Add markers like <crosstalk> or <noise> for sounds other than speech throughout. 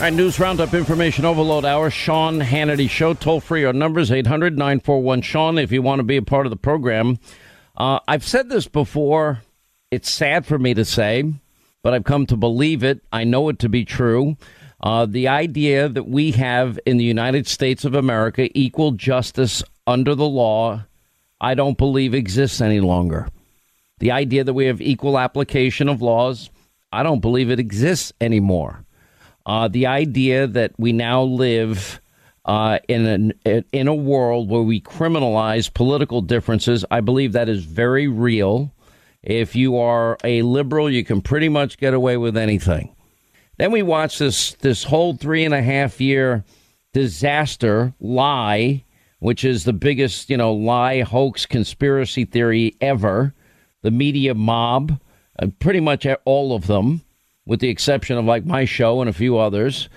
All right, news roundup, information overload hour. Sean Hannity Show. Toll free. Our numbers 800 941 Sean if you want to be a part of the program. Uh, I've said this before. It's sad for me to say, but I've come to believe it. I know it to be true. Uh, the idea that we have in the United States of America equal justice under the law, I don't believe exists any longer. The idea that we have equal application of laws, I don't believe it exists anymore. Uh, the idea that we now live uh, in an in a world where we criminalize political differences, I believe that is very real. If you are a liberal, you can pretty much get away with anything. Then we watch this this whole three and a half year disaster lie, which is the biggest you know lie hoax conspiracy theory ever. The media mob, uh, pretty much all of them with the exception of like my show and a few others.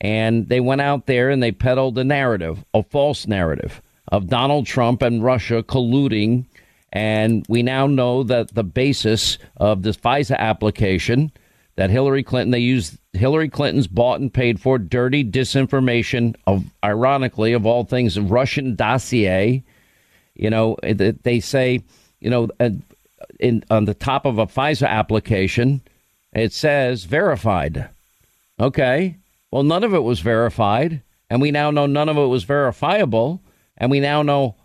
And they went out there and they peddled a narrative, a false narrative of Donald Trump and Russia colluding. And we now know that the basis of this FISA application that Hillary Clinton, they used Hillary Clinton's bought and paid for dirty disinformation of, ironically, of all things, Russian dossier. You know, they say, you know, uh, in, on the top of a FISA application, it says verified. Okay. Well, none of it was verified. And we now know none of it was verifiable. And we now know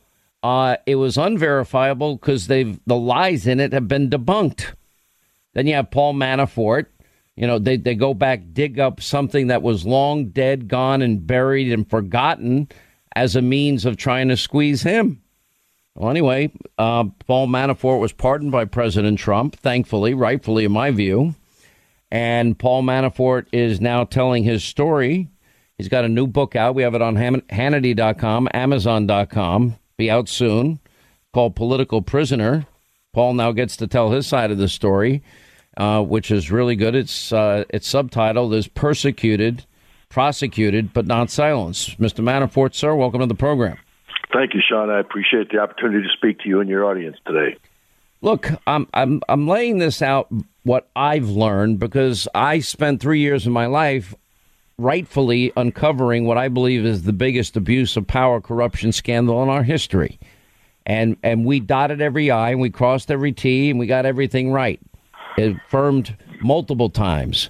uh, it was unverifiable because they've the lies in it have been debunked. Then you have Paul Manafort. You know, they, they go back, dig up something that was long dead, gone, and buried and forgotten as a means of trying to squeeze him. Well, anyway, uh, Paul Manafort was pardoned by President Trump, thankfully, rightfully, in my view. And Paul Manafort is now telling his story. He's got a new book out. We have it on Hannity.com, Amazon.com. Be out soon. Called Political Prisoner. Paul now gets to tell his side of the story, uh, which is really good. It's uh, it's subtitled as "Persecuted, Prosecuted, but Not Silenced." Mr. Manafort, sir, welcome to the program. Thank you, Sean. I appreciate the opportunity to speak to you and your audience today. Look, I'm I'm I'm laying this out what I've learned because I spent 3 years of my life rightfully uncovering what I believe is the biggest abuse of power corruption scandal in our history. And and we dotted every I and we crossed every T and we got everything right. Affirmed multiple times.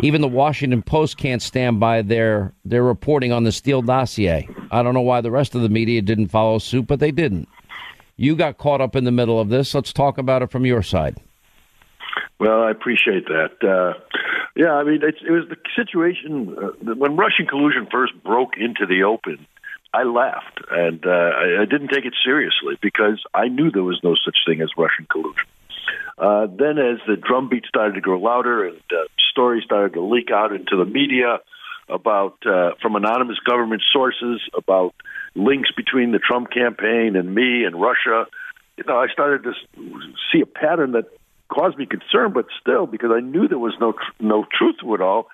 Even the Washington Post can't stand by their their reporting on the Steele dossier. I don't know why the rest of the media didn't follow suit, but they didn't. You got caught up in the middle of this. Let's talk about it from your side. Well, I appreciate that. Uh, yeah, I mean, it was the situation uh, when Russian collusion first broke into the open. I laughed and uh, I, I didn't take it seriously because I knew there was no such thing as Russian collusion. Uh, then, as the drumbeat started to grow louder and uh, stories started to leak out into the media about uh, from anonymous government sources about links between the Trump campaign and me and Russia, you know, I started to see a pattern that caused me concern, but still, because I knew there was no tr- no truth to it all,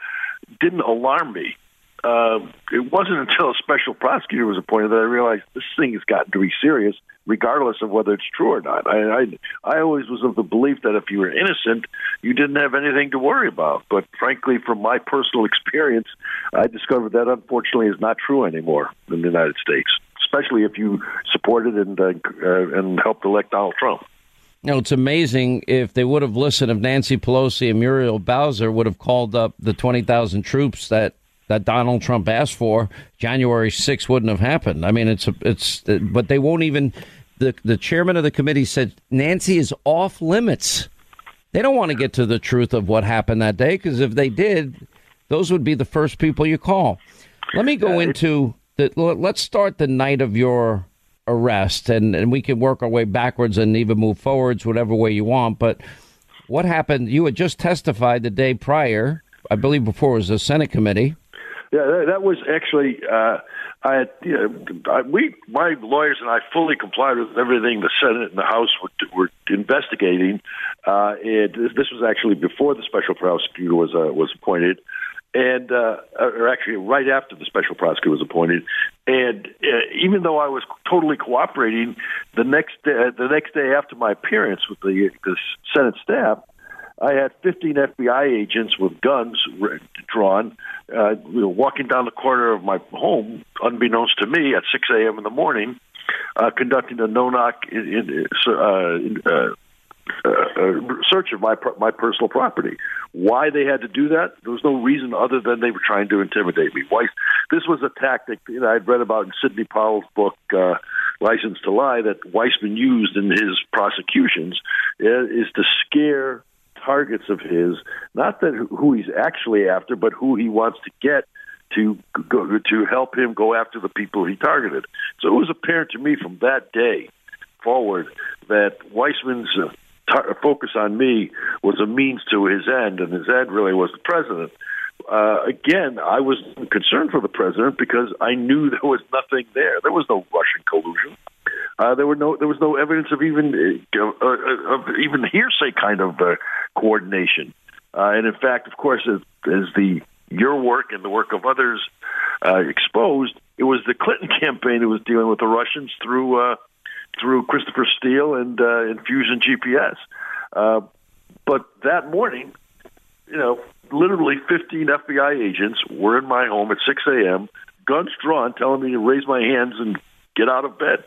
didn't alarm me. Uh, it wasn't until a special prosecutor was appointed that I realized this thing has gotten to be serious, regardless of whether it's true or not. I, I I always was of the belief that if you were innocent, you didn't have anything to worry about. But frankly, from my personal <laughs> experience, I discovered that unfortunately is not true anymore in the United States, especially if you supported and uh, uh, and helped elect Donald Trump. You know, it's amazing if they would have listened, if Nancy Pelosi and Muriel Bowser would have called up the 20,000 troops that, that Donald Trump asked for, January 6th wouldn't have happened. I mean, it's, it's, but they won't even, the, the chairman of the committee said Nancy is off limits. They don't want to get to the truth of what happened that day because if they did, those would be the first people you call. Let me go into the, let's start the night of your arrest, and, and we can work our way backwards and even move forwards, whatever way you want. But what happened? You had just testified the day prior, I believe, before it was a Senate committee. Yeah, that was actually. Uh, I, had, you know, I, we, my lawyers and I, fully complied with everything the Senate and the House were, were investigating. Uh, and this was actually before the special prosecutor was uh, was appointed and uh, or actually right after the special prosecutor was appointed. And uh, even though I was totally cooperating, the next day, the next day after my appearance with the, the Senate staff, I had 15 FBI agents with guns drawn, uh, walking down the corner of my home, unbeknownst to me, at 6 a.m. in the morning, uh, conducting a no-knock in, in, uh, in, uh, uh, search of my my personal property. Why they had to do that? There was no reason other than they were trying to intimidate me. Why? This was a tactic you know, I'd read about in Sidney Powell's book. Uh, License to Lie that Weissmann used in his prosecutions uh, is to scare targets of his, not that who he's actually after, but who he wants to get to go, to help him go after the people he targeted. So it was apparent to me from that day forward that Weissmann's uh, tar- focus on me was a means to his end, and his end really was the president. Uh, again, I was concerned for the president because I knew <laughs> there was nothing there. There was no Russian collusion. Uh, there were no there was no evidence of even uh, uh, of even hearsay kind of uh, coordination. Uh, and in fact, of course, as, as the your work and the work of others uh, exposed, it was the Clinton <laughs> campaign that was dealing with the Russians through uh, through Christopher Steele and uh, Fusion GPS. Uh, but that morning, you know, literally 15 FBI agents were in my home at 6 a.m., guns drawn, telling me to raise my hands and get out of bed.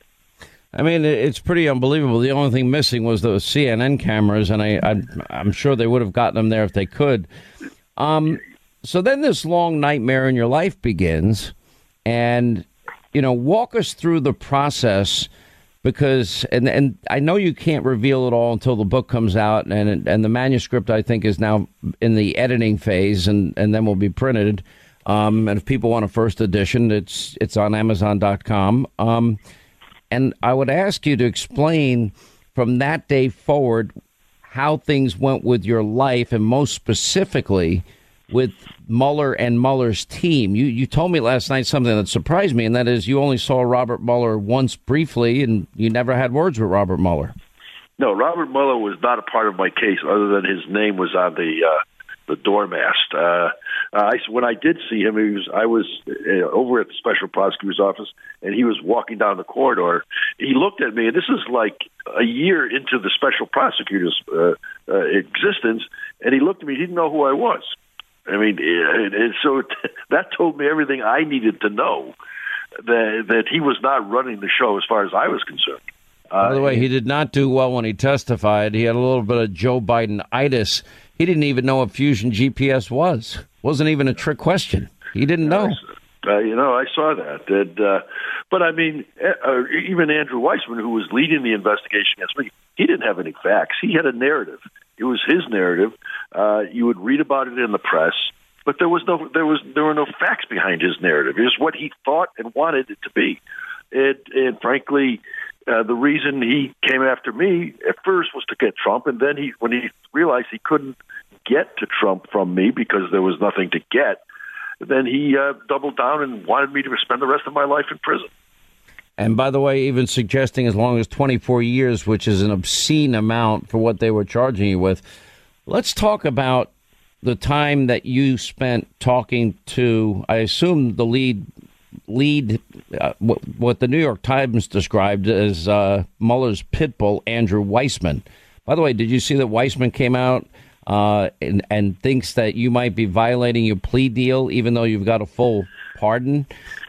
I mean, it's pretty unbelievable. The only thing missing was those CNN cameras, and I, I am sure they would have gotten them there if they could. Um, so then this long nightmare in your life begins, and you know, walk us through the process because and and I know you can't reveal it all until the book comes out and and the manuscript I think is now in the editing phase and and then will be printed. Um, and if people want a first edition, it's it's on Amazon.com. Um, and I would ask you to explain from that day forward how things went with your life, and most specifically with Mueller and Mueller's team. You you told me last night something that surprised me, and that is you only saw Robert Mueller once briefly, and you never had words with Robert Mueller. No, Robert Mueller was not a part of my case, other than his name was on the uh, the door mast. Uh, I, when I did see him, he was I was uh, over at the special prosecutor's office, and he was walking down the corridor. He looked at me, and this is like a year into the special prosecutor's uh, uh, existence, and he looked at me. He didn't know who I was. I mean, and, and so <laughs> that told me everything I needed to know that that he was not running the show as far as I was concerned. By the way, he did not do well when he testified. He had a little bit of Joe Biden itis. He didn't even know what Fusion GPS was. wasn't even a trick question. He didn't know. Uh, you know, I saw that. Uh, but I mean, uh, even Andrew Weissmann, who was leading the investigation against me, he didn't have any facts. He had a narrative. It was his narrative. Uh, you would read about it in the press, but there was no there was there were no facts behind his narrative. It was what he thought and wanted it to be. And, and frankly, uh, the reason he came after me at first was to get Trump, and then he when he realized he couldn't get to Trump from me because there was nothing to get, then he uh, doubled down and wanted me to spend the rest of my life in prison. And by the way, even suggesting as long as 24 years, which is an obscene amount for what they were charging you with. Let's talk about the time that you spent talking to, I assume, the lead lead, uh, what, what, the New York Times described as uh, Mueller's pit bull, Andrew Weissmann. By the way, did you see that Weissmann came out uh, and, and thinks that you might be violating your plea deal, even though you've got a full pardon?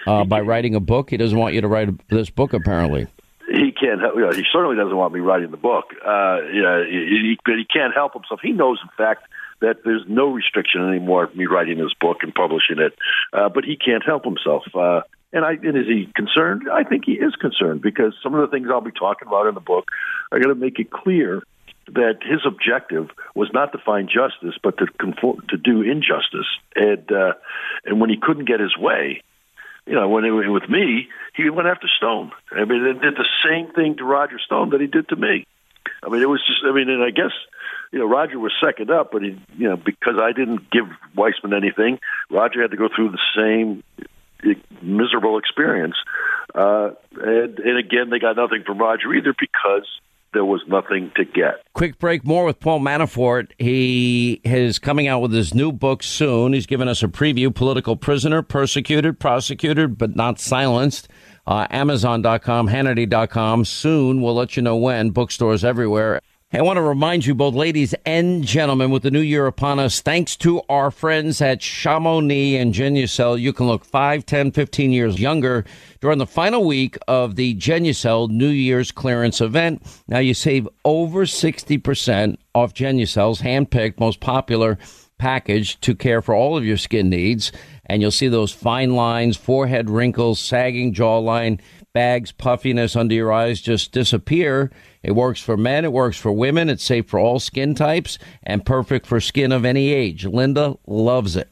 uh, by writing a book. He doesn't want you to write this book, apparently. He can't. You know, he certainly doesn't want me writing the book. Uh, you know, he, he can't help himself. He knows, in fact, that there's no restriction anymore of me writing this book and publishing it. Uh, but he can't help himself. Uh, and I and is he concerned? I think he is concerned because some of the things I'll be talking about in the book are going to make it clear that his objective was not to find justice, but to conform, to do injustice. And uh, and when he couldn't get his way, you know, when it, with me, he went after Stone. I mean, and did the same thing to Roger Stone that he did to me. I mean, it was just. I mean, and I guess you know Roger was second up, but he, you know, because I didn't give Weissmann anything, Roger had to go through the same miserable experience. Uh, and and again, they got nothing from Roger either because there was nothing to get. Quick break. More with Paul Manafort. He is coming out with his new book soon. He's given us a preview Political Prisoner, Persecuted, Prosecuted, but Not Silenced. Uh, Amazon.com, Hannity.com. Soon, we'll let you know when. Bookstores everywhere. I want to remind you, both ladies and gentlemen, with the new year upon us, thanks to our friends at Chamonix and Genucel, you can look 5, 10, 15 years younger during the final week of the Genucel New Year's clearance event. Now you save over 60% off Genucel's hand-picked, most popular package to care for all of your skin needs. And you'll see those fine lines, forehead wrinkles, sagging jawline, bags, puffiness under your eyes just disappear. It works for men, it works for women, it's safe for all skin types, and perfect for skin of any age. Linda loves it.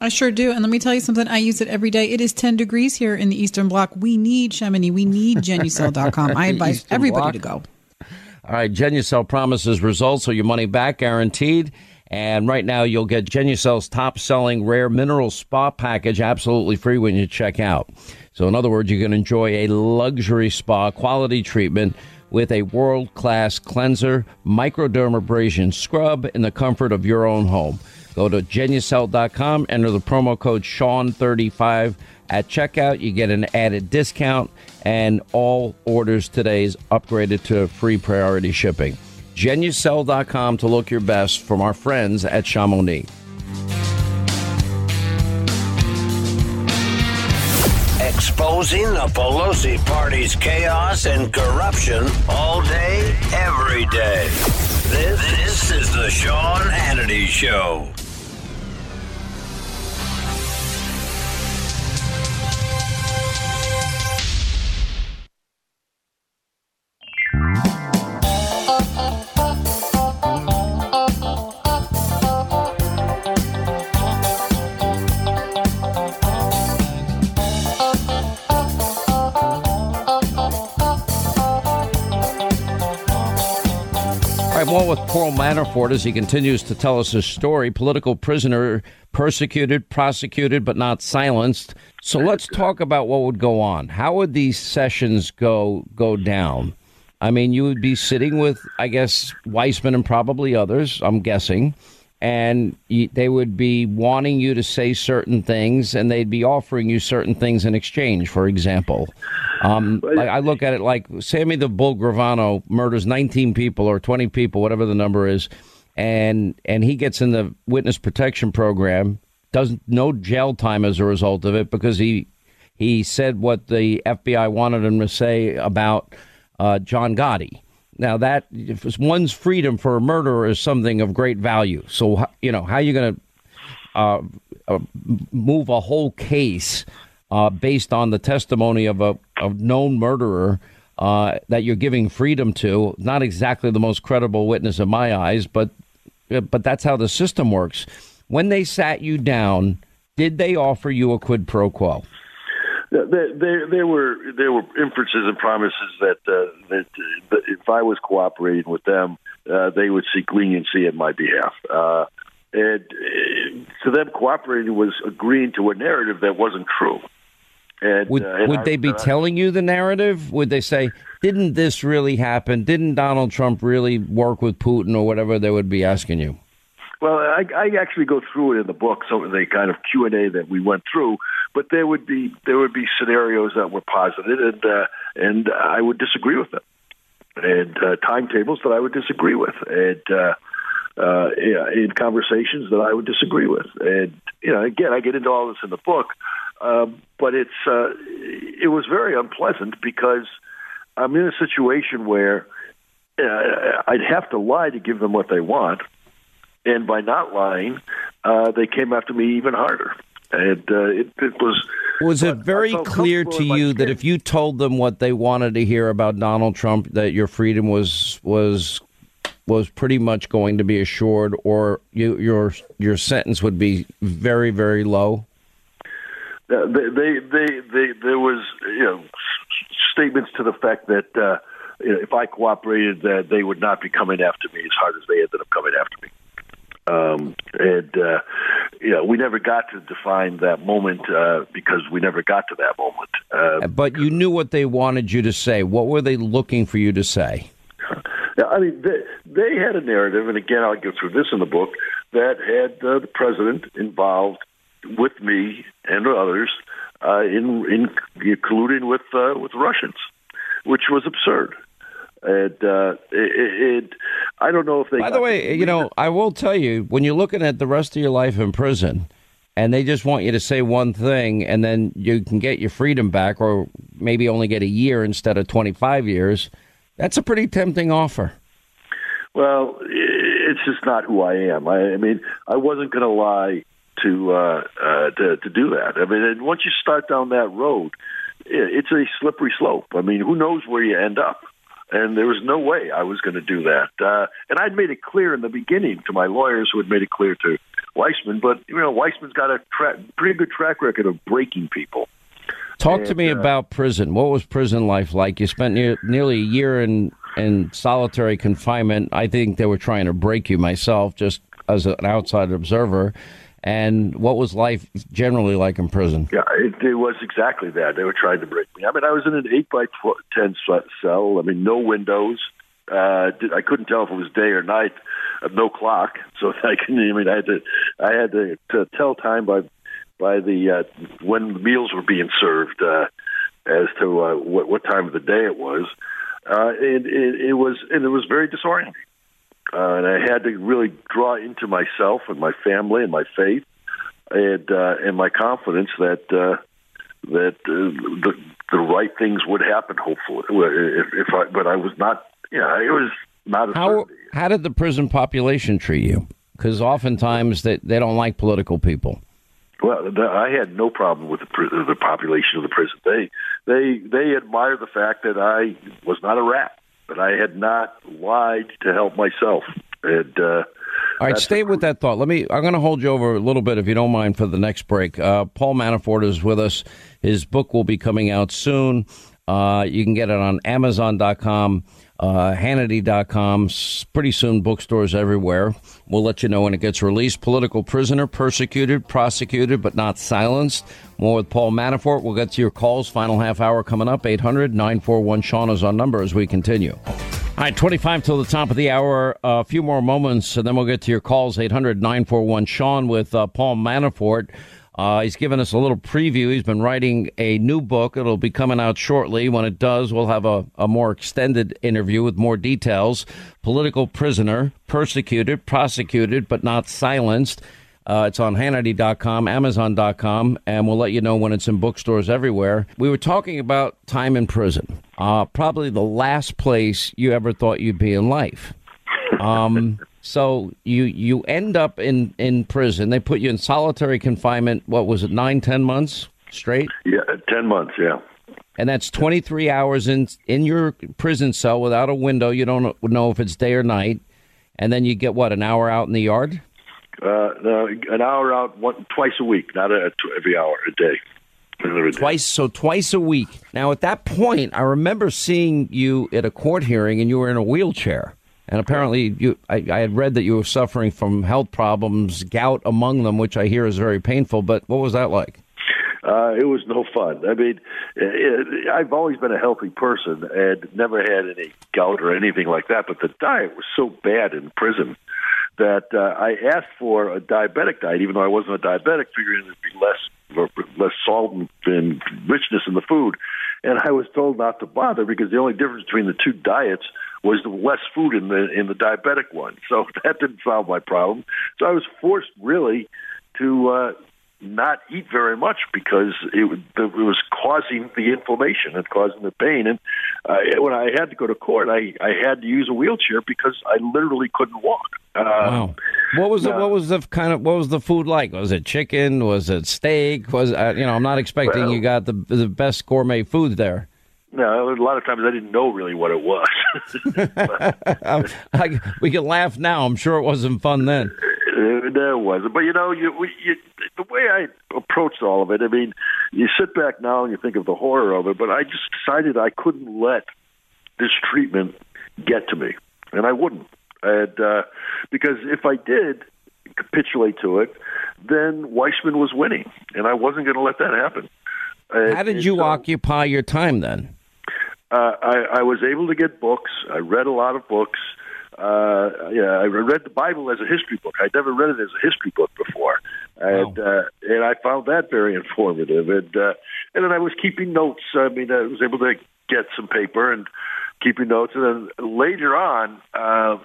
I sure do. And let me tell you something. I use it every day. It is 10 degrees here in the Eastern Bloc. We need Chamonix. We need Genucel.com. <laughs> I advise Eastern everybody Bloc. to go. All right, Genucel promises results or your money back guaranteed. And right now, you'll get Genucel's top selling rare mineral spa package absolutely free when you check out. So, in other words, you can enjoy a luxury spa quality treatment with a world class cleanser, microdermabrasion scrub in the comfort of your own home. Go to genucel.com, enter the promo code Sean35 at checkout. You get an added discount, and all orders today is upgraded to free priority shipping. Genucel.com to look your best from our friends at Chamonix. Exposing the Pelosi party's chaos and corruption all day, every day. This, this is the Sean Hannity Show. Right, more with Paul Manafort as he continues to tell us his story. Political prisoner, persecuted, prosecuted, but not silenced. So let's talk about what would go on. How would these sessions go go down? I mean, you would be sitting with, I guess, Weissmann and probably others. I'm guessing, and you, they would be wanting you to say certain things, and they'd be offering you certain things in exchange. For example, um, like I look at it like Sammy the Bull Gravano murders 19 people or 20 people, whatever the number is, and and he gets in the witness protection program, doesn't no jail time as a result of it because he he said what the FBI wanted him to say about uh, John Gotti. Now that if one's freedom for a murderer is something of great value. So you know how are you going to uh, uh, move a whole case uh, based on the testimony of a, known murderer uh, that you're giving freedom to. Not exactly the most credible witness in my eyes, but but that's how the system works. When they sat you down, did they offer you a quid pro quo? There, there, there were there were inferences and promises that uh, that, uh, that if I was cooperating with them, uh, they would seek leniency in my behalf. Uh, and uh, to them, cooperating was agreeing to a narrative that wasn't true. And Would uh, would I- they be I- telling you the narrative? Would they say, "Didn't this really happen? Didn't Donald Trump really work with Putin or whatever?" They would be asking you. Well, I, I actually go through it in the book, so the kind of Q and A that we went through. But there would be there would be scenarios that were posited, and uh, and I would disagree with them, and uh, timetables that I would disagree with, and uh, uh, in conversations that I would disagree with, and you know, again, I get into all this in the book, um, but it's uh, it was very unpleasant because I'm in a situation where uh, I'd have to lie to give them what they want and by not lying, uh, they came after me even harder. And uh, it, it was Was it very clear to you that if you told them what they wanted to hear about Donald Trump, that your freedom was was was pretty much going to be assured, or you, your your sentence would be very very low? Uh, they, they, they, they, there was, you know, statements to the fact that uh, you know, if I cooperated, that they would not be coming after me as hard as they ended up coming after me. Um, and uh, know, we never got to define that moment uh, because we never got to that moment. Uh, But you knew what they wanted you to say. What were they looking for you to say? I mean, they, they had a narrative, and again, I'll go through this in the book, that had uh, the president involved with me and others uh, in in colluding with uh, with Russians, which was absurd. And uh, it, it, I don't know if they. By the way, you know, I will tell you when you're looking at the rest of your life in prison, and they just want you to say one thing, and then you can get your freedom back, or maybe only get a year instead of 25 years. That's a pretty tempting offer. Well, it's just not who I am. I, I mean, I wasn't going to lie to uh, uh, to to do that. I mean, and once you start down that road, it's a slippery slope. I mean, who knows where you end up? And there was no way I was going to do that. Uh, and I'd made it clear in the beginning to my lawyers, who had made it clear to Weissmann. But you know, Weissmann's got a tra- pretty good track record of breaking people. Talk and, to me uh, about prison. What was prison life like? You spent near, nearly a year in in solitary confinement. I think they were trying to break you. Myself, just as an outside observer. And what was life generally like in prison? Yeah, it, it was exactly that. They were trying to break me. I mean, I was in an eight by ten cell. I mean, no windows. Uh, I couldn't tell if it was day or night. Uh, no clock, <laughs> so I can. I mean, I had to. I had to, to tell time by by the uh, when the meals were being served uh, as to uh, what, what time of the day it was. Uh, it, it, it was and it was very disorienting uh, and I had to really draw into myself and my family and my faith and uh, and my confidence that uh, that uh, the the right things would happen. Hopefully, if, if I but I was not. Yeah, it was not. A how certainty. how did the prison population treat you? Because oftentimes they they don't like political people. Well, the, I had no problem with the, the population of the prison. They they they admire the fact that I was not a rat but I had not lied to help myself. And uh, all right, stay with that thought. Let me. I'm going to hold you over a little bit, if you don't mind, for the next break. Uh, Paul Manafort is with us. His book will be coming out soon. Uh, you can get it on Amazon.com uh, Hannity.com. Pretty soon, bookstores everywhere. We'll let you know when it gets released. Political prisoner, persecuted, prosecuted, but not silenced. More with Paul Manafort. We'll get to your calls. Final half hour coming up. 800 941 Sean is our number as we continue. All right, 25 till the top of the hour. A few more moments, and then we'll get to your calls. 800 941 Sean with uh, Paul Manafort. Uh, he's given us a little preview. He's been writing a new book. It'll be coming out shortly. When it does, we'll have a, a more extended interview with more details. Political prisoner, persecuted, prosecuted, but not silenced. Uh, it's on Hannity.com, Amazon.com, and we'll let you know when it's in bookstores everywhere. We were talking about time in prison. Uh, probably the last place you ever thought you'd be in life. Um, so you you end up in in prison. They put you in solitary confinement. What was it? Nine, ten months straight. Yeah, ten months. Yeah. And that's 23 hours in in your prison cell without a window. You don't know if it's day or night. And then you get what an hour out in the yard. Uh, no, an hour out one, twice a week, not a, every hour a day. Twice, so twice a week. Now, at that point, I remember seeing you at a court hearing, and you were in a wheelchair. And apparently, you, I, I, had read that you were suffering from health problems, gout among them, which I hear is very painful. But what was that like? Uh, it was no fun. I mean, it, I've always been a healthy person and never had any gout or anything like that. But the diet was so bad in prison that uh, I asked for a diabetic diet, even though I wasn't a diabetic, figuring it'd be less less salt and, and richness in the food. And I was told not to bother because the only difference between the two diets was the less food in the in the diabetic one. So <laughs> that didn't solve my problem. So I was forced really to uh, not eat very much because it, it was causing the inflammation and causing the pain. And uh, when I had to go to court, I, I had to use a wheelchair because I literally couldn't walk. Uh, wow. What was the, what was the kind of what was the food like? Was it chicken? Was it steak? Was uh, you know? I'm not expecting well, you got the the best gourmet food there. No, a lot of times I didn't know really what it was. <laughs> I, we can laugh now. I'm sure it wasn't fun then. There wasn't, but you know, you, you, the way I approached all of it. I mean, you sit back now and you think of the horror of it, but I just decided I couldn't let this treatment get to me, and I wouldn't. And uh, because if I did capitulate to it, then Weissmann was winning, and I wasn't going to let that happen. How did you so, occupy your time then? Uh, I, I was able to get books. I read a lot of books. Uh, yeah, I read the Bible as a history book. I'd never read it as a history book before, and wow. uh, and I found that very informative. And uh, and then I was keeping notes. I mean, I was able to get some paper and keeping notes. And then later on, uh,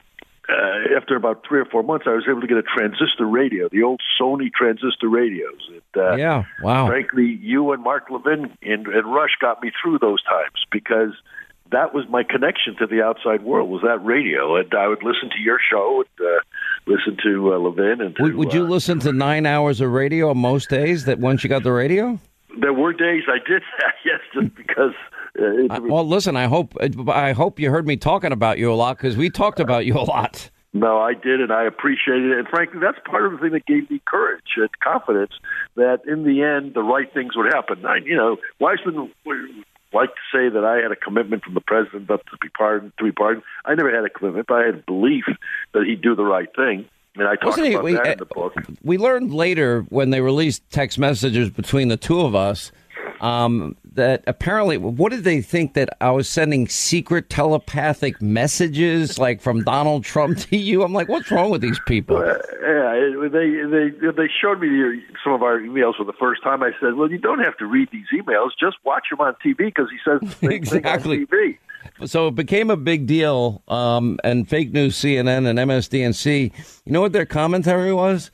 uh, after about three or four months, I was able to get a transistor radio, the old Sony transistor radios. It, uh, yeah, wow. Frankly, you and Mark Levin and, and Rush got me through those times because that was my connection to the outside world was that radio, and I would listen to your show, and, uh, listen to uh, Levin, and to, would, would you uh, listen to nine hours of radio most days? That once you got the radio. There were days I did <laughs> that, yes, just because. Uh, well, listen. I hope I hope you heard me talking about you a lot because we talked about you a lot. No, I did, and I appreciated it. And frankly, that's part of the thing that gave me courage and confidence that in the end, the right things would happen. I, you know, Weissmann like to say that I had a commitment from the president not to be pardoned, to be pardoned. I never had a commitment, but I had belief that he'd do the right thing. And I talked Wasn't he- about we- that in the book. We learned later when they released text messages between the two of us um, that apparently, what did they think that I was sending secret telepathic messages like from Donald Trump to you? I'm like, what's wrong with these people? Uh, yeah, they they they showed me some of our emails for the first time. I said, "Well, you don't have to read these emails; just watch them on TV because he says Exactly. on TV." So it became a big deal, um, and fake news CNN and MSDNC. You know what their commentary was?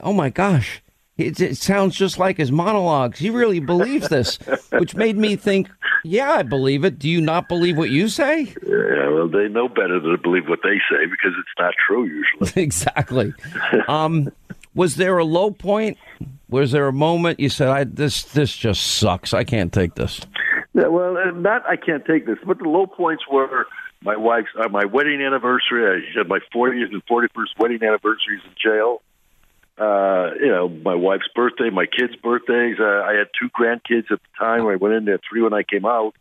Oh my gosh, it, it sounds just like his monologues. He really believes this, which made me think, yeah, I believe it. Do you not believe what you say? Yeah, well, they know better than to believe what they say because it's not true usually. <laughs> exactly. Um, was there a low point? Was there a moment you said, "I this this just sucks. I can't take this." Yeah, well, uh, not I can't take this, but the low points were my wife's uh, my wedding anniversary. I had my 40th and 41st wedding anniversaries in jail. Uh, you know, my wife's birthday, my kids' birthdays. Uh, I had two grandkids at the time. I went in there three when I came out,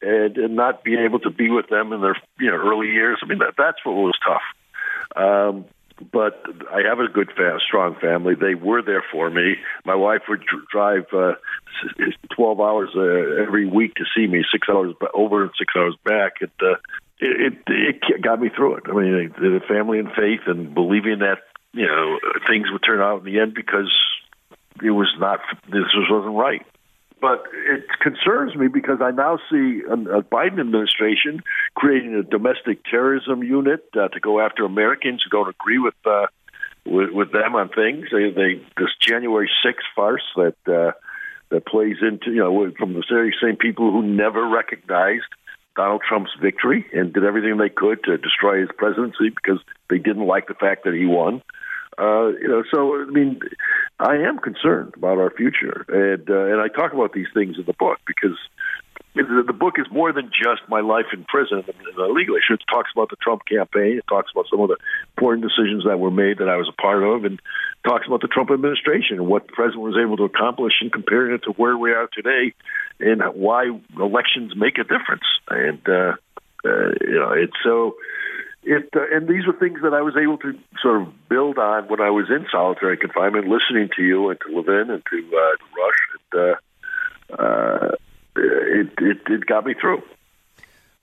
and, and not being able to be with them in their you know early years. I mean, that, that's what was tough. Um, but I have a good, fa- strong family. They were there for me. My wife would dr- drive uh, twelve hours uh, every week to see me, six hours over and six hours back. It, uh, it it it got me through it. I mean, the family and faith and believing that you know things would turn out in the end because it was not this wasn't right. But it concerns me because I now see a, Biden administration creating a domestic terrorism unit uh, to go after Americans who don't agree with uh, with, with them on things. They, they this January 6th farce that uh, that plays into you know from the very same people who never recognized Donald Trump's victory and did everything they could to destroy his presidency because they didn't like the fact that he won. Uh, you know, so I mean, I am concerned about our future, and uh, and I talk about these things in the book because the, the book is more than just my life in prison and the legal issue. It talks about the Trump campaign. It talks about some of the important decisions that were made that I was a part of, and talks about the Trump administration and what the president was able to accomplish, and comparing it to where we are today, and why elections make a difference. And uh, uh, you know, it's so it uh, and these were things that I was able to sort of build on when I was in solitary confinement, listening to you and to Levin and to uh, Rush. And, uh, uh, it, it it got me through.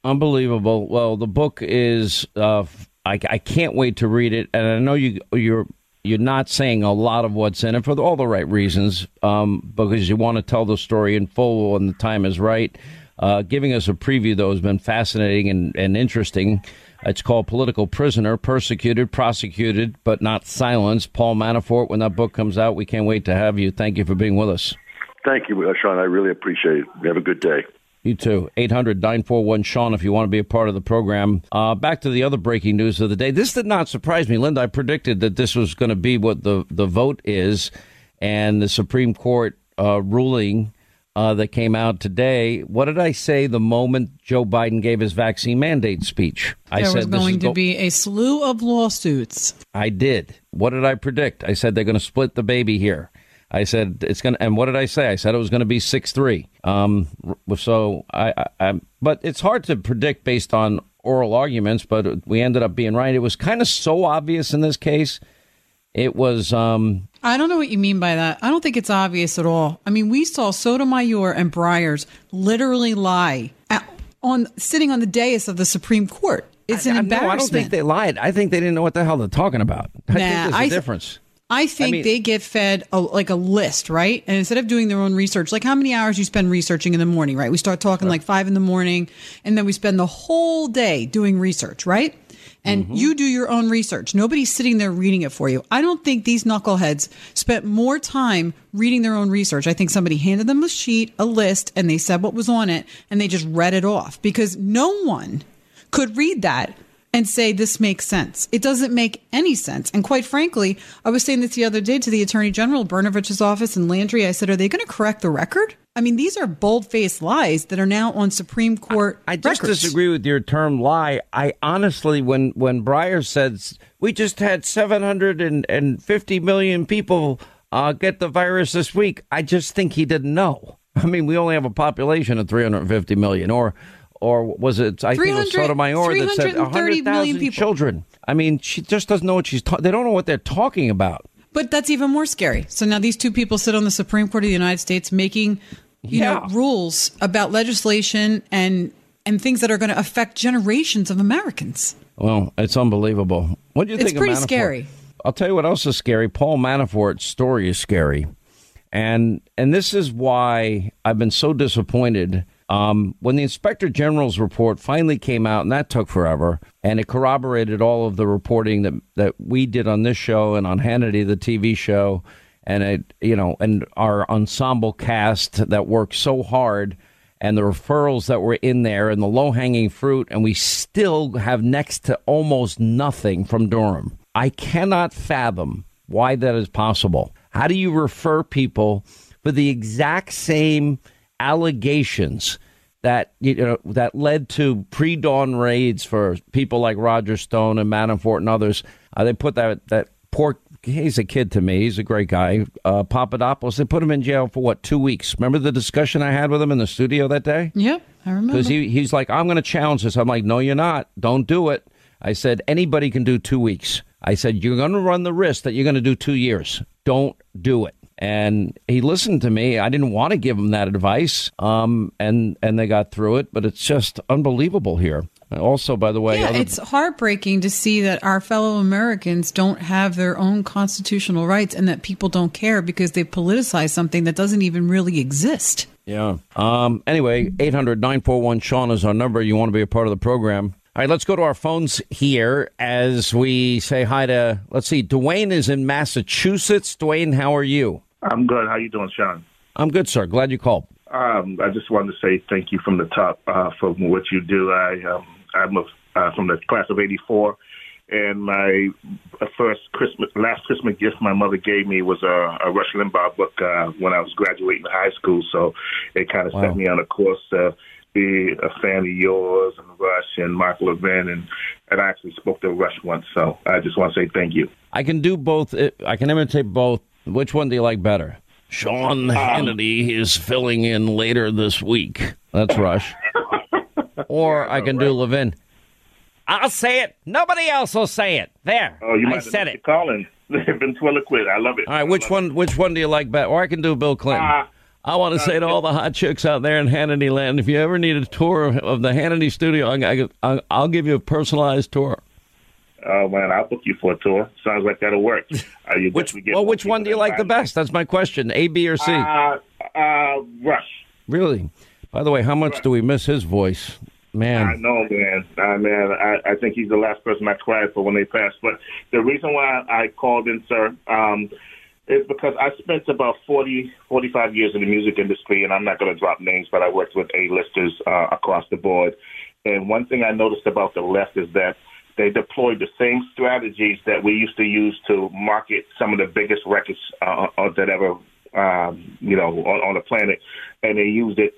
Unbelievable. Well, the book is. Uh, I, I can't wait to read it, and I know you you're you're not saying a lot of what's in it for all the right reasons, um, because you want to tell the story in full when the time is right. Uh, giving us a preview, though, has been fascinating and, and interesting. It's called Political Prisoner Persecuted, Prosecuted, but Not Silenced. Paul Manafort, when that book comes out, we can't wait to have you. Thank you for being with us. Thank you, Sean. I really appreciate it. Have a good day. You too. 800 941 Sean if you want to be a part of the program. Uh, back to the other breaking news of the day. This did not surprise me. Linda, I predicted that this was going to be what the, the vote is, and the Supreme Court uh, ruling uh, that came out today. What did I say the moment Joe Biden gave his vaccine mandate speech? I there said was going to go- be a slew of lawsuits. I did. What did I predict? I said they're going to split the baby here. I said it's going to, and what did I say? I said it was going to be six three. Um, so I, I, I, but it's hard to predict based on oral arguments. But we ended up being right. It was kind of so obvious in this case. It was. Um, I don't know what you mean by that. I don't think it's obvious at all. I mean, we saw Sotomayor and Breyers literally lie at, on sitting on the dais of the Supreme Court. It's an I, I- embarrassment. no, I don't think they lied. I think they didn't know what the hell they're talking about. I Nah, think there's a I- difference. I think mean- they get fed a, like a list, right? And instead of doing their own research, like how many hours you spend researching in the morning, right? We start talking like five in the morning, and then we spend the whole day doing research, right? And Mm-hmm. you do your own research. Nobody's sitting there reading it for you. I don't think these knuckleheads spent more time reading their own research. I think somebody handed them a sheet, a list, and they said what was on it, and they just read it off because no one could read that and say this makes sense. It doesn't make any sense. And quite frankly, I was saying this the other day to the Attorney General Brnovich's office and Landry. I said, "Are they going to correct the record?" I mean, these are bold-faced lies that are now on Supreme Court. I just records. disagree with your term lie. I honestly, when when Breyer says we just had seven hundred and fifty million people uh, get the virus this week, I just think he didn't know. I mean, we only have a population of three hundred fifty million, or or was it? I think it was 300 Sotomayor that said 330 hundred million thousand people. children. I mean, she just doesn't know what she's. Ta- they don't know what they're talking about. But that's even more scary. So now these two people sit on the Supreme Court of the United States making, you know, rules about legislation and and things that are going to affect generations of Americans. Well, it's unbelievable. What do you It's think pretty of scary. I'll tell you what else is scary. Paul Manafort's story is scary, and and this is why I've been so disappointed. Um, when the Inspector General's report finally came out, and that took forever, and it corroborated all of the reporting that that we did on this show and on Hannity, the TV show, and it, you know, and our ensemble cast that worked so hard and the referrals that were in there and the low hanging fruit, and we still have next to almost nothing from Durham. I cannot fathom why that is possible. How do you refer people for the exact same allegations that you know that led to pre-dawn raids for people like Roger Stone and Manafort and others? Uh, they put that that poor he's a kid to me. He's a great guy. Uh, Papadopoulos. They put him in jail for what two weeks? Remember the discussion I had with him in the studio that day? Yep, I remember. Because he, he's like, I'm going to challenge this. I'm like, no, you're not. Don't do it. I said, anybody can do two weeks. I said, you're going to run the risk that you're going to do two years. Don't do it. And he listened to me. I didn't want to give him that advice. Um, and, and they got through it, but it's just unbelievable here. Also, by the way, yeah, other- it's heartbreaking to see that our fellow Americans don't have their own constitutional rights and that people don't care because they politicize something that doesn't even really exist. Yeah. Um, anyway, 800 941 Sean is our number. You want to be a part of the program. All right, let's go to our phones here as we say hi to, let's see, Dwayne is in Massachusetts. Dwayne, how are you? I'm good. How you doing, Sean? I'm good, sir. Glad you called. Um, I just wanted to say thank you from the top uh, for what you do. I um, I'm a, uh, from the class of '84, and my first Christmas, last Christmas gift my mother gave me was a, a Rush Limbaugh book uh, when I was graduating high school. So it kind of Wow. set me on a course to be a fan of yours and Rush and Michael Levin, and and I actually spoke to Rush once. So I just want to say thank you. I can do both. I can imitate both. Which one do you like better? Sean Hannity is filling in later this week. That's Rush. Or I can do Levin. I'll say it. Nobody else will say it. There. Oh, you I might said have it. calling. <laughs> Ventriloquist. I love it. All right, which one? Which one do you like better? Or I can do Bill Clinton. Uh, I want to say to all the hot chicks out there in Hannity Land, if you ever need a tour of the Hannity studio, I, I, I'll give you a personalized tour. Oh man, I'll book you for a tour. Sounds like that'll work. <laughs> Uh, you Which get well, which one do you like the best? That's my question. A, B, or C? Uh, uh, Rush. really? By the way, how much do we miss his voice? Man. I know, man. Uh, man, I, I think he's the last person I cried for when they passed. But the reason why I called in, sir, um, is because I spent about 40, 45 years in the music industry, and I'm not going to drop names, but I worked with A-listers uh, across the board. And one thing I noticed about the left is that they deployed the same strategies that we used to use to market some of the biggest records uh, uh, that ever, um, you know, on, on the planet, and they used it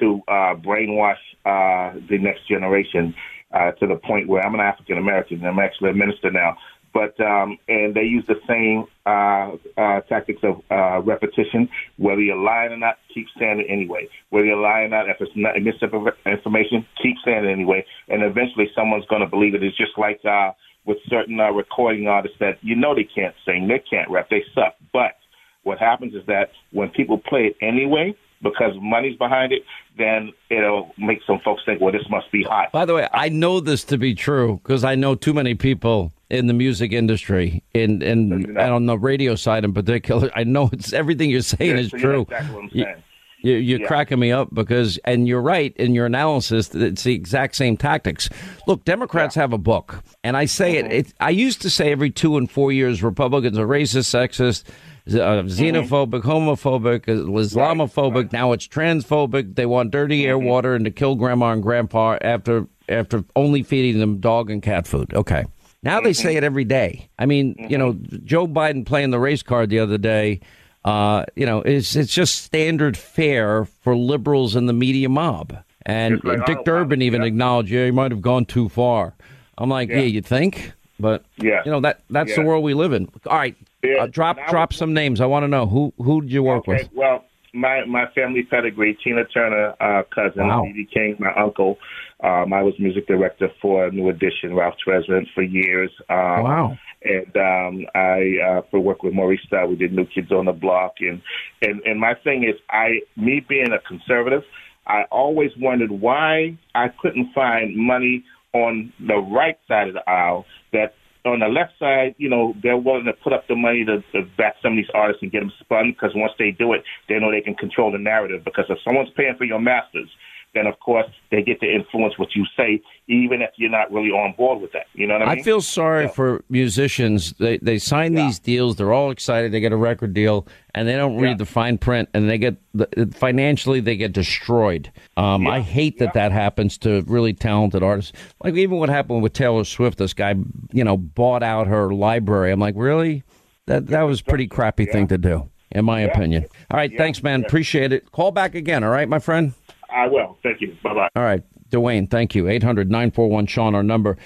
to uh, brainwash uh, the next generation uh, to the point where I'm an African American. And I'm actually a minister now. But um, and they use the same uh, uh, tactics of uh, repetition. Whether you're lying or not, keep saying it anyway. Whether you're lying or not, if it's not misinformation, keep saying it anyway. And eventually, someone's going to believe it. It's just like uh, with certain uh, recording artists that you know they can't sing, they can't rap, they suck. But what happens is that when people play it anyway, because money's behind it, then it'll make some folks think, well, this must be hot. By the way, I know this to be true because I know too many people in the music industry, in in and on the radio side in particular. I know it's everything you're saying Yeah, is so true. Exactly what I'm saying. You, you're Yeah. cracking me up because, and you're right in your analysis. that It's the exact same tactics. Look, Democrats have a book, and I say Mm-hmm. it, it. I used to say every two and four years, Republicans are racist, sexist, uh, xenophobic, homophobic, uh, Islamophobic. right. Now it's transphobic. They want dirty air, water, and to kill grandma and grandpa after after only feeding them dog and cat food. Okay. Now they say it every day. I mean, you know, Joe Biden playing the race card the other day. Uh, you know, it's it's just standard fare for liberals and the media mob. And like Dick Durbin even yeah. acknowledged, yeah, he might have gone too far. I'm like, yeah, Yeah. you think? But Yeah. you know that that's the world we live in. All right, Yeah. uh, drop drop was- some names. I want to know who who did you work Okay, with? well, my my family pedigree: Tina Turner, uh, cousin, Wow. B.B. King, my uncle. Um, I was music director for New Edition, Ralph Tresvant for years. Um, Wow. And um, I uh, for work with Maurice Starr. We did New Kids on the Block, and and and my thing is, I me being a conservative, I always wondered why I couldn't find money on the right side of the aisle that on the left side, you know, they're willing to put up the money to, to back some of these artists and get them spun because once they do it, they know they can control the narrative. Because if someone's paying for your masters, then of course they get to influence what you say, even if you're not really on board with that. You know what I mean? I feel sorry for musicians. They they sign Yeah. these deals. They're all excited. They get a record deal, and they don't read Yeah. the fine print, and they get the, financially they get destroyed. Um, I hate that that happens to really talented artists. Like even what happened with Taylor Swift. This guy, you know, bought out her library. I'm like, really? That that was a pretty crappy thing to do, in my opinion. All right, thanks, man. Appreciate it. Call back again. All right, my friend. I will. Thank you. Bye bye. All right, Dwayne. Thank you. 800 941 Sean, our number.